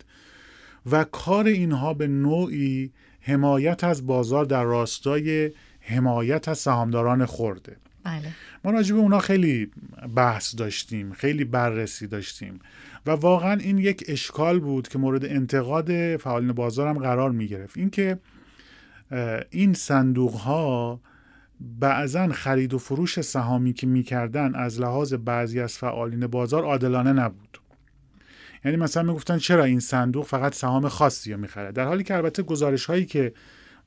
و کار اینها به نوعی حمایت از بازار در راستای حمایت از سهامداران خورده بله. ما راجع به اونا خیلی بحث داشتیم خیلی بررسی داشتیم. و واقعا این یک اشکال بود که مورد انتقاد فعالین بازار هم قرار می گرفت. اینکه این صندوق ها بعضا خرید و فروش سهامی که می‌کردن از لحاظ بعضی از فعالین بازار عادلانه نبود. یعنی مثلا می‌گفتن چرا این صندوق فقط سهام خاصی رو می‌خره در حالی که البته گزارش هایی که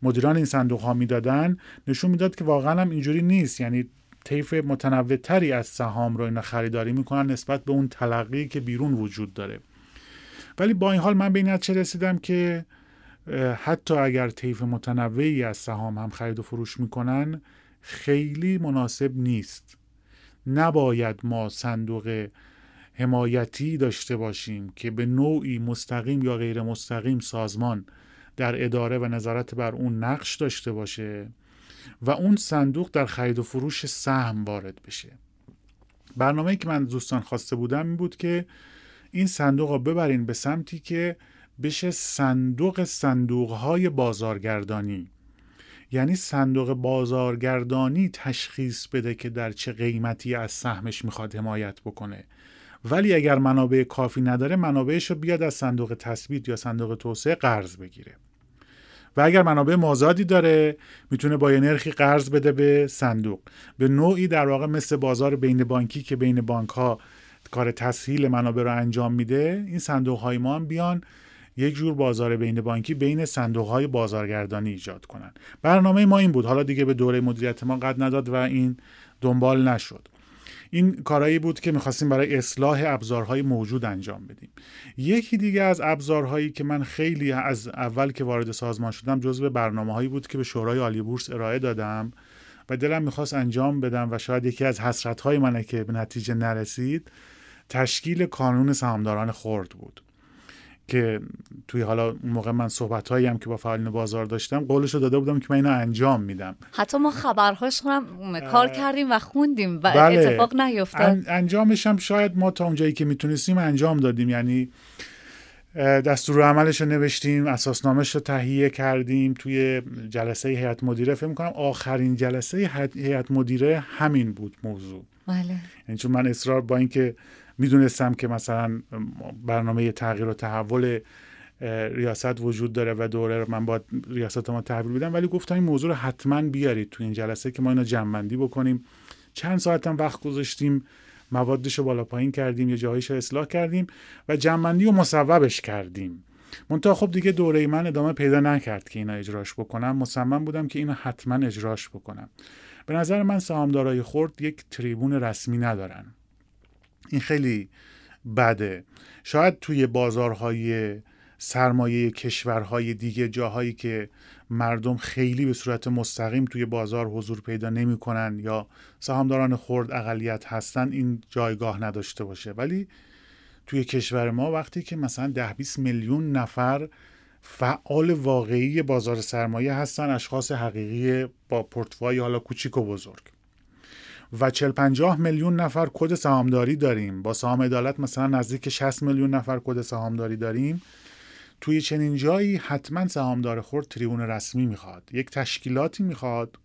مدیران این صندوق ها می‌دادن نشون می‌داد که واقعا هم اینجوری نیست. یعنی طیف متنوعتری از سهام رو اینا خریداری می‌کنن نسبت به اون تلقی که بیرون وجود داره. ولی با این حال من به این چه رسیدم که حتی اگر طیف متنوعی از سهام هم خرید و فروش می‌کنن خیلی مناسب نیست. نباید ما صندوق حمایتی داشته باشیم که به نوعی مستقیم یا غیر مستقیم سازمان در اداره و نظارت بر اون نقش داشته باشه. و اون صندوق در خرید و فروش سهم وارد بشه. برنامه که من دوستان خواسته بودم این بود که این صندوق رو ببرین به سمتی که بشه صندوق صندوق های بازارگردانی. یعنی صندوق بازارگردانی تشخیص بده که در چه قیمتی از سهمش می‌خواد حمایت بکنه. ولی اگر منابع کافی نداره منابعش رو بیاد از صندوق تثبیت یا صندوق توسعه قرض بگیره. و اگر منابع مازادی داره می‌تونه با یه نرخی قرض بده به صندوق. به نوعی در واقع مثل بازار بین بانکی که بین بانک ها کار تسهیل منابع رو انجام میده این صندوق های ما هم بیان یک جور بازار بین بانکی بین صندوق های بازارگردانی ایجاد کنن. برنامه ما این بود. حالا دیگه به دوره مدیریت ما قد نداد و این دنبال نشد. این کارایی بود که می‌خواستیم برای اصلاح ابزارهای موجود انجام بدیم. یکی دیگه از ابزارهایی که من خیلی از اول که وارد سازمان شدم جزو برنامه هایی بود که به شورای عالی بورس ارائه دادم و دلم می‌خواست انجام بدم و شاید یکی از حسرت های منه که به نتیجه نرسید تشکیل کانون سهامداران خرد بود. که توی حالا موقع من صحبت هایی هم که با فعالین بازار داشتم قولش رو داده بودم که من اینو انجام میدم. حتی ما خبرهاش هم کار کردیم و خوندیم و بله. اتفاق نیفتاد. انجامش هم شاید ما تا اونجایی که می‌تونستیم انجام دادیم. یعنی دستور عملش رو نوشتیم اساسنامهش رو تهیه کردیم توی جلسه هیئت مدیره فکر کنم آخرین جلسه هیئت مدیره همین بود موضوع. بله. یعنی چون من اصرار با اینکه می‌دونستم که مثلا برنامه تغییر و تحول ریاست وجود داره و دوره من با ریاست ما تحویل بدم ولی گفتم این موضوع رو حتما بیارید تو این جلسه که ما اینو جمعبندی بکنیم. چند ساعت هم وقت گذاشتیم موادش رو بالا پایین کردیم یه جاهایش رو اصلاح کردیم و جمعبندی رو مصوبش کردیم. منتها خب دیگه دوره من ادامه پیدا نکرد که اینا اجراش بکنم مصمم بودم که اینو حتما اجراش بکنم. به نظر من سهامدارای خرد یک تریبون رسمی ندارن. این خیلی بده. شاید توی بازارهای سرمایه کشورهای دیگه جاهایی که مردم خیلی به صورت مستقیم توی بازار حضور پیدا نمی‌کنن یا سهامداران خرد اقلیت هستن این جایگاه نداشته باشه. ولی توی کشور ما وقتی که مثلا ده 20 میلیون نفر فعال واقعی بازار سرمایه هستن اشخاص حقیقی با پورتفوی حالا کوچیک و بزرگ. و 40 50 میلیون نفر کد سهامداری داریم. با سهام عدالت مثلا نزدیک 60 میلیون نفر کد سهامداری داریم. توی چنین جایی حتما سهامدار خورد تریبون رسمی می‌خواد. یک تشکیلاتی می‌خواد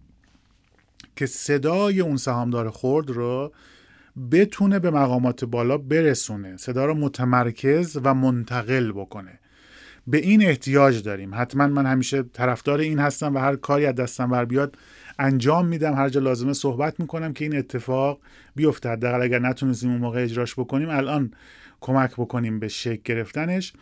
که صدای اون سهامدار خورد رو بتونه به مقامات بالا برسونه صدا رو متمرکز و منتقل بکنه. به این احتیاج داریم. حتما من همیشه طرفدار این هستم و هر کاری از دستم بر بیاد انجام میدم. هر جا لازمه صحبت می‌کنم که این اتفاق بیفته. حداقل اگر نتونستیم اون موقع اجراش بکنیم الان کمک بکنیم به شکل گرفتنش.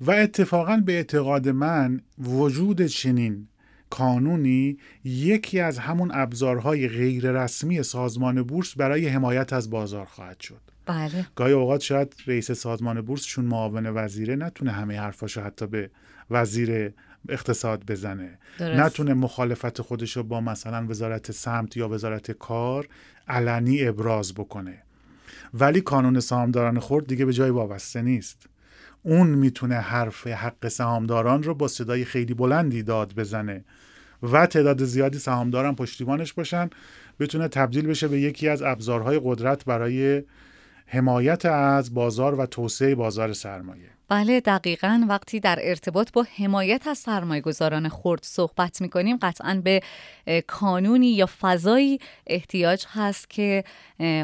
و اتفاقا به اعتقاد من وجود چنین کانونی یکی از همون ابزارهای غیر رسمی سازمان بورس برای حمایت از بازار خواهد شد. بله. گاهی اوقات شاید رئیس سازمان بورس چون معاون وزیره نتونه همه حرفاشو حتی به وزیر اقتصاد بزنه درست. نتونه مخالفت خودش رو با مثلا وزارت سمت یا وزارت کار علنی ابراز بکنه ولی کانون سهامداران خورد دیگه به جای وابسته نیست اون می‌تونه حرف حق سهامداران رو با صدای خیلی بلندی داد بزنه و تعداد زیادی سهامداران پشتیبانش باشن بتونه تبدیل بشه به یکی از ابزارهای قدرت برای حمایت از بازار و توسعه بازار سرمایه. بله دقیقا. وقتی در ارتباط با حمایت از سرمایه گذاران خرد صحبت می کنیم قطعا به کانونی یا فضایی احتیاج هست که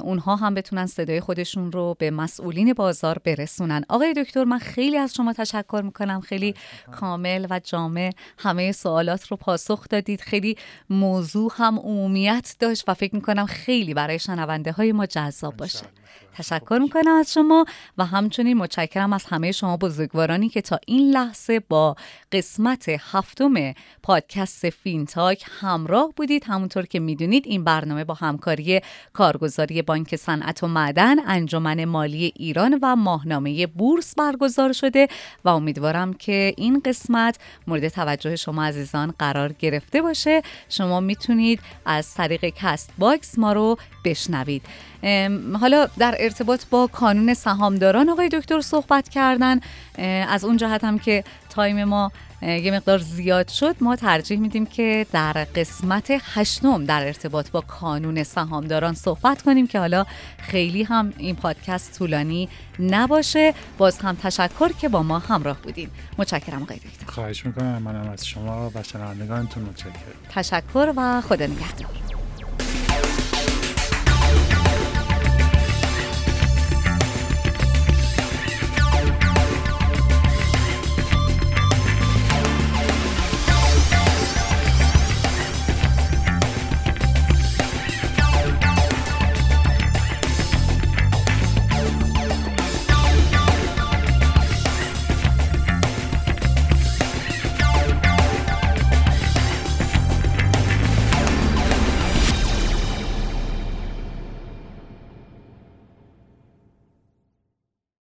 اونها هم بتونن صدای خودشون رو به مسئولین بازار برسونن. آقای دکتر من خیلی از شما تشکر می‌کنم. خیلی کامل و جامع همه سوالات رو پاسخ دادید. خیلی موضوع هم عمومیت داشت و فکر می‌کنم خیلی برای شنونده های ما جذاب باشه. تشکر می‌کنم از شما و همچنین متشکرم از همه شما بزرگوارانی که تا این لحظه با قسمت هفتم پادکست فینتاک همراه بودید. همونطور که می‌دونید این برنامه با همکاری کارگزاری بانک صنعت و معدن انجمن مالی ایران و ماهنامه بورس برگزار شده و امیدوارم که این قسمت مورد توجه شما عزیزان قرار گرفته باشه. شما می‌تونید از طریق Castbox ما رو بشنوید. حالا در ارتباط با کانون سهامداران آقای دکتر صحبت کردن. از اون جهت هم که time ما یه مقدار زیاد شد ما ترجیح میدیم که در قسمت هشتم در ارتباط با کانون سهامداران صحبت کنیم که حالا خیلی هم این پادکست طولانی نباشه. باز هم تشکر که با ما همراه بودین. متشکرم آقای دکتر. خواهش می‌کنم. منم از شما و شنوندگانتون متشکرم. تشکر و خدا نگهدار.